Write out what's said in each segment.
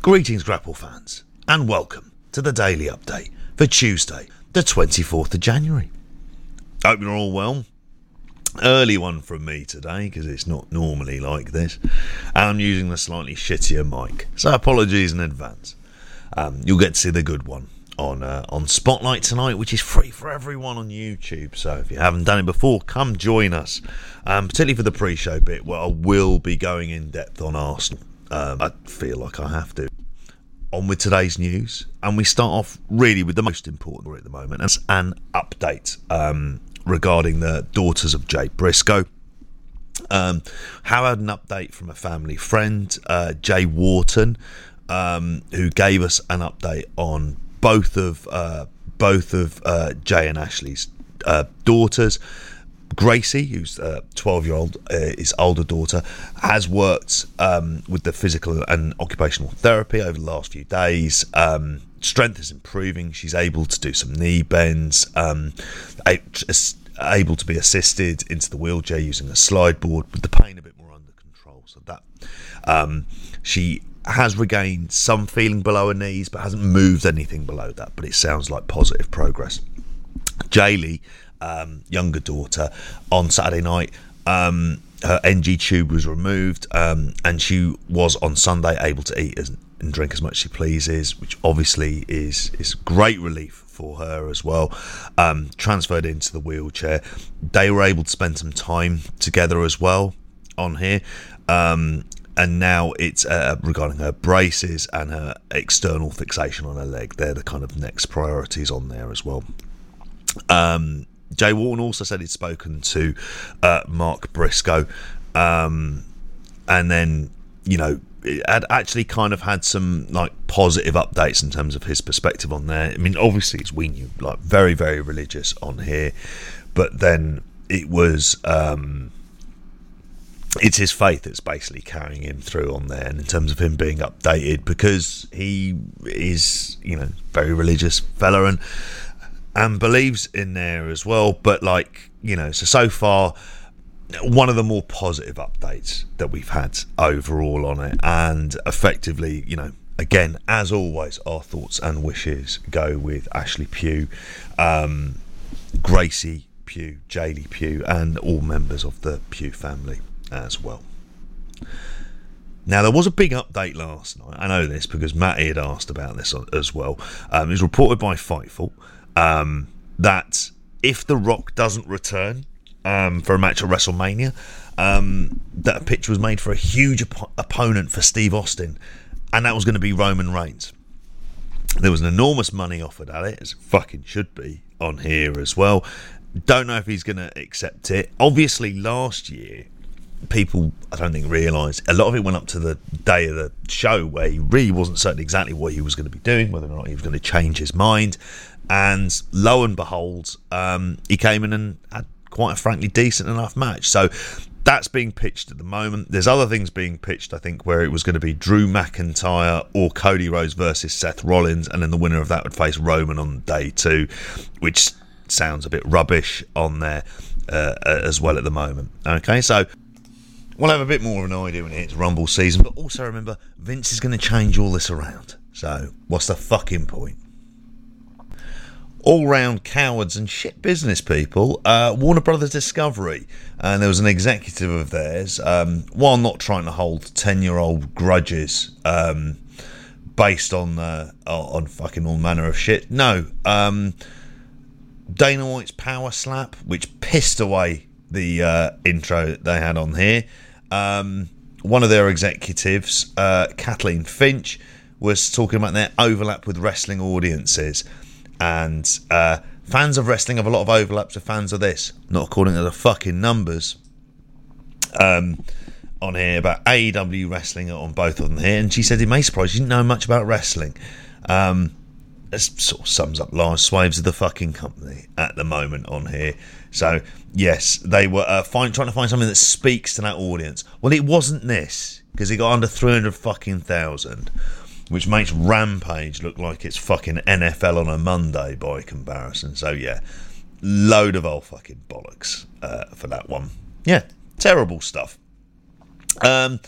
Greetings, Grapple fans, and welcome to the daily update for Tuesday, the 24th of January. Hope you're all well. Early one from me today because it's not normally like this, and I'm using the slightly shittier mic, so apologies in advance. Um, you'll get to see the good one on uh, on Spotlight tonight, which is free for everyone on YouTube. So if you haven't done it before, come join us. Um, particularly for the pre-show bit, where I will be going in depth on Arsenal. Um, I feel like I have to. On with today's news, and we start off really with the most important at the moment, as an update um, regarding the daughters of Jay Briscoe. Um, how had an update from a family friend, uh, Jay Wharton, um, who gave us an update on both of uh, both of uh, Jay and Ashley's uh, daughters. Gracie, who's a 12 year old, uh, his older daughter, has worked um, with the physical and occupational therapy over the last few days. Um, strength is improving. She's able to do some knee bends, um, able to be assisted into the wheelchair using a slide board with the pain a bit more under control. So that um, she has regained some feeling below her knees, but hasn't moved anything below that. But it sounds like positive progress. Jaylee um, younger daughter on Saturday night. Um, her NG tube was removed, um, and she was on Sunday able to eat and drink as much as she pleases, which obviously is is great relief for her as well. Um, transferred into the wheelchair, they were able to spend some time together as well on here. Um, and now it's uh, regarding her braces and her external fixation on her leg. They're the kind of next priorities on there as well. Um, Jay Wharton also said he'd spoken to uh, Mark Briscoe, um, and then you know had actually kind of had some like positive updates in terms of his perspective on there. I mean, obviously, as we knew, like very very religious on here, but then it was. Um, it's his faith that's basically carrying him through on there, and in terms of him being updated, because he is, you know, very religious fella, and and believes in there as well. But like you know, so so far, one of the more positive updates that we've had overall on it, and effectively, you know, again as always, our thoughts and wishes go with Ashley Pugh, um, Gracie Pugh, Jaylee Pugh, and all members of the Pugh family as well. Now, there was a big update last night. I know this because Matty had asked about this as well. Um, it was reported by Fightful um, that if The Rock doesn't return um, for a match at WrestleMania, um, that a pitch was made for a huge op- opponent for Steve Austin, and that was going to be Roman Reigns. There was an enormous money offered at it, as it fucking should be on here as well. Don't know if he's going to accept it. Obviously, last year people I don't think realised a lot of it went up to the day of the show where he really wasn't certain exactly what he was going to be doing, whether or not he was going to change his mind. And lo and behold, um, he came in and had quite a frankly decent enough match. So that's being pitched at the moment. There's other things being pitched, I think, where it was going to be Drew McIntyre or Cody Rhodes versus Seth Rollins, and then the winner of that would face Roman on day two, which sounds a bit rubbish on there uh, as well at the moment. Okay, so we'll have a bit more of an idea when it hits Rumble season, but also remember, Vince is going to change all this around. So, what's the fucking point? All round cowards and shit business people. Uh, Warner Brothers Discovery, and there was an executive of theirs, um, while not trying to hold 10 year old grudges um, based on uh, on fucking all manner of shit. No. Um, Dana White's Power Slap, which pissed away the uh, intro that they had on here. Um, one of their executives, uh, Kathleen Finch, was talking about their overlap with wrestling audiences. And uh, fans of wrestling have a lot of overlaps with fans of this, not according to the fucking numbers. Um, on here about AEW wrestling on both of them here, and she said it may surprise you didn't know much about wrestling. Um, this sort of sums up large swathes of the fucking company at the moment on here. So yes, they were uh, find, trying to find something that speaks to that audience. Well, it wasn't this because it got under three hundred fucking thousand, which makes Rampage look like it's fucking NFL on a Monday by comparison. So yeah, load of old fucking bollocks uh, for that one. Yeah, terrible stuff. Um,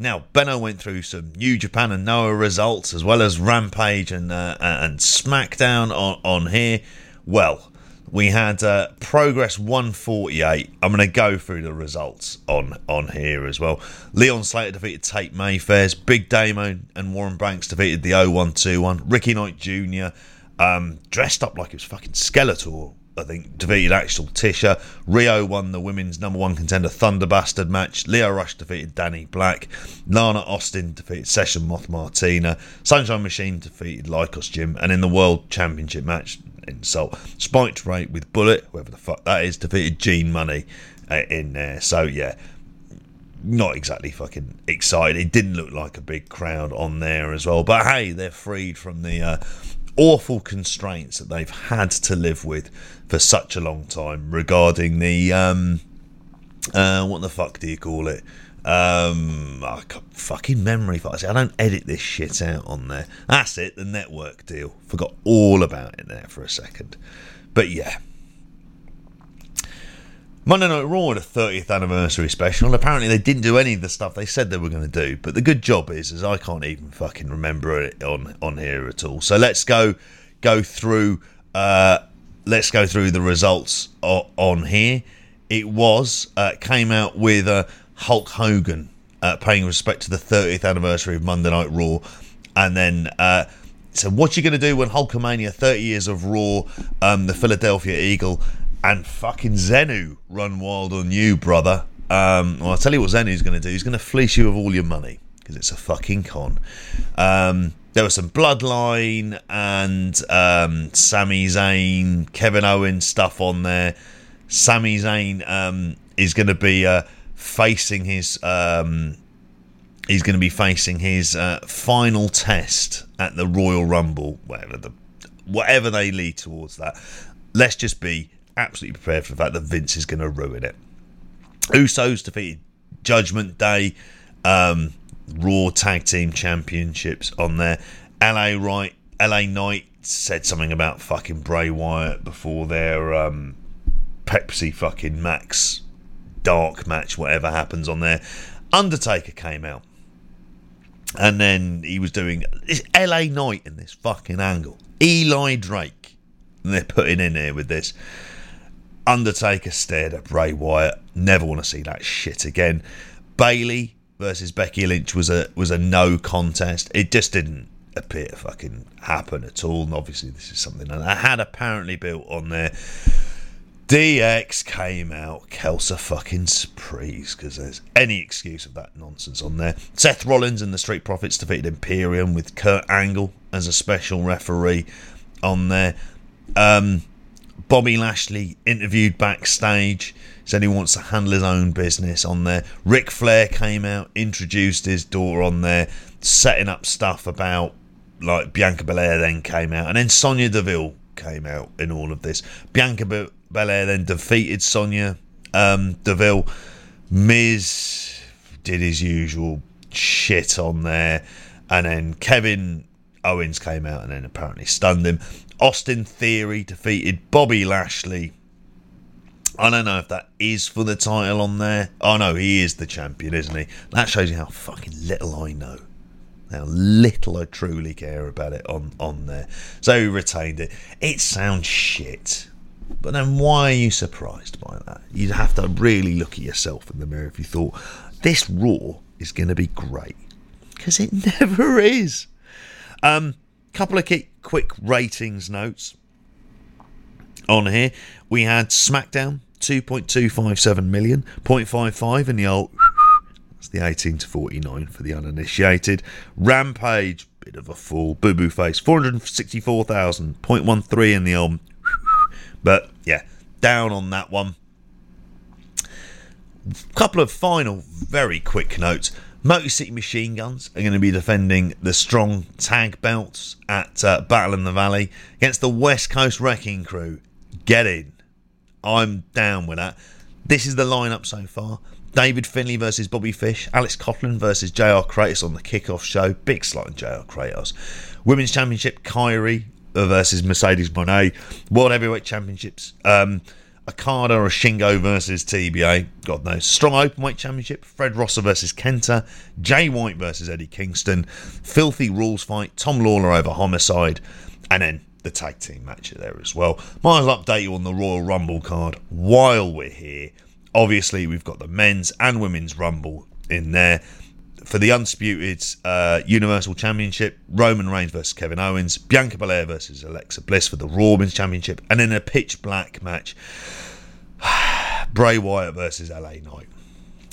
now, Benno went through some New Japan and Noah results as well as Rampage and uh, and SmackDown on, on here. Well, we had uh, Progress 148. I'm going to go through the results on on here as well. Leon Slater defeated Tate Mayfairs. Big Damo and Warren Banks defeated the 0121. Ricky Knight Jr. Um, dressed up like it was fucking Skeletor I think, defeated Axel Tischer. Rio won the women's number one contender Thunder Bastard match. Leo Rush defeated Danny Black. Lana Austin defeated Session Moth Martina. Sunshine Machine defeated Lykos Gym. And in the World Championship match, insult, Spiked Ray with Bullet, whoever the fuck that is, defeated Gene Munny uh, in there. So, yeah not exactly fucking excited. It didn't look like a big crowd on there as well. But hey, they're freed from the uh, awful constraints that they've had to live with for such a long time regarding the um, uh, what the fuck do you call it? Um, I fucking memory files. I don't edit this shit out on there. That's it, the network deal. Forgot all about it there for a second. But yeah, Monday Night Raw had a 30th anniversary special, and apparently they didn't do any of the stuff they said they were going to do. But the good job is, is I can't even fucking remember it on on here at all. So let's go go through. Uh, let's go through the results on here. It was uh, came out with uh, Hulk Hogan uh, paying respect to the 30th anniversary of Monday Night Raw, and then uh, so what you going to do when Hulkamania 30 years of Raw, um, the Philadelphia Eagle and fucking Xenu run wild on you, brother. Um, well, I'll tell you what Xenu's going to do. He's going to fleece you of all your money because it's a fucking con. Um, there was some Bloodline and um, Sami Zayn, Kevin Owens stuff on there. Sami Zayn um, is going to be uh, facing his. Um, he's going to be facing his uh, final test at the Royal Rumble, whatever the, whatever they lead towards that. Let's just be absolutely prepared for the fact that Vince is going to ruin it. Usos defeated Judgment Day, um, Raw Tag Team Championships on there. LA Right, LA Knight said something about fucking Bray Wyatt before their um, Pepsi fucking Max dark match, whatever happens on there. Undertaker came out. And then he was doing this LA Knight in this fucking angle. Eli Drake. And they're putting in here with this. Undertaker stared at Bray Wyatt. Never want to see that shit again. Bayley versus Becky Lynch was a was a no contest. It just didn't appear to fucking happen at all. And obviously, this is something that I had apparently built on there. DX came out, Kelsa fucking surprise, because there's any excuse of that nonsense on there. Seth Rollins and the Street Profits defeated Imperium with Kurt Angle as a special referee on there. Um, Bobby Lashley interviewed backstage, said he wants to handle his own business on there. Ric Flair came out, introduced his daughter on there, setting up stuff about like Bianca Belair then came out, and then Sonya Deville came out in all of this. Bianca Belair then defeated Sonya um, Deville. Miz did his usual shit on there, and then Kevin Owens came out and then apparently stunned him. Austin Theory defeated Bobby Lashley. I don't know if that is for the title on there. Oh no, he is the champion, isn't he? That shows you how fucking little I know. How little I truly care about it on, on there. So he retained it. It sounds shit. But then why are you surprised by that? You'd have to really look at yourself in the mirror if you thought, this Raw is going to be great. Because it never is. Um, couple of quick ratings notes on here. We had SmackDown 2.257 million, 0.55 in the old. That's the 18 to 49 for the uninitiated. Rampage, bit of a fool. Boo Boo Face, 464,000, 0.13 in the old. But yeah, down on that one. couple of final, very quick notes. Motor City Machine Guns are going to be defending the strong tag belts at uh, Battle in the Valley against the West Coast Wrecking Crew. Get in. I'm down with that. This is the lineup so far. David Finlay versus Bobby Fish, Alex Coughlin versus JR Kratos on the kickoff show. Big slot in JR Kratos. Women's Championship, Kairi versus Mercedes Moné. World Heavyweight Championships, um, Okada or Shingo versus TBA. God knows. Strong Openweight Championship, Fred Rosser versus Kenta. Jay White versus Eddie Kingston. Filthy Rules fight, Tom Lawlor over Homicide. And then the tag team match there as well. Might as well update you on the Royal Rumble card while we're here. Obviously, we've got the men's and women's Rumble in there. For the undisputed uh, Universal Championship, Roman Reigns versus Kevin Owens, Bianca Belair versus Alexa Bliss for the Raw Women's Championship, and in a pitch black match, Bray Wyatt versus LA Knight.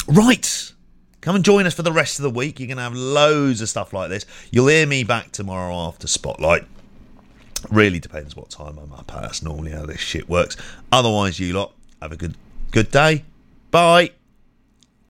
Right, come and join us for the rest of the week. You're going to have loads of stuff like this. You'll hear me back tomorrow after Spotlight. Really depends what time I'm up at. That's normally how this shit works. Otherwise, you lot have a good good day. Bye.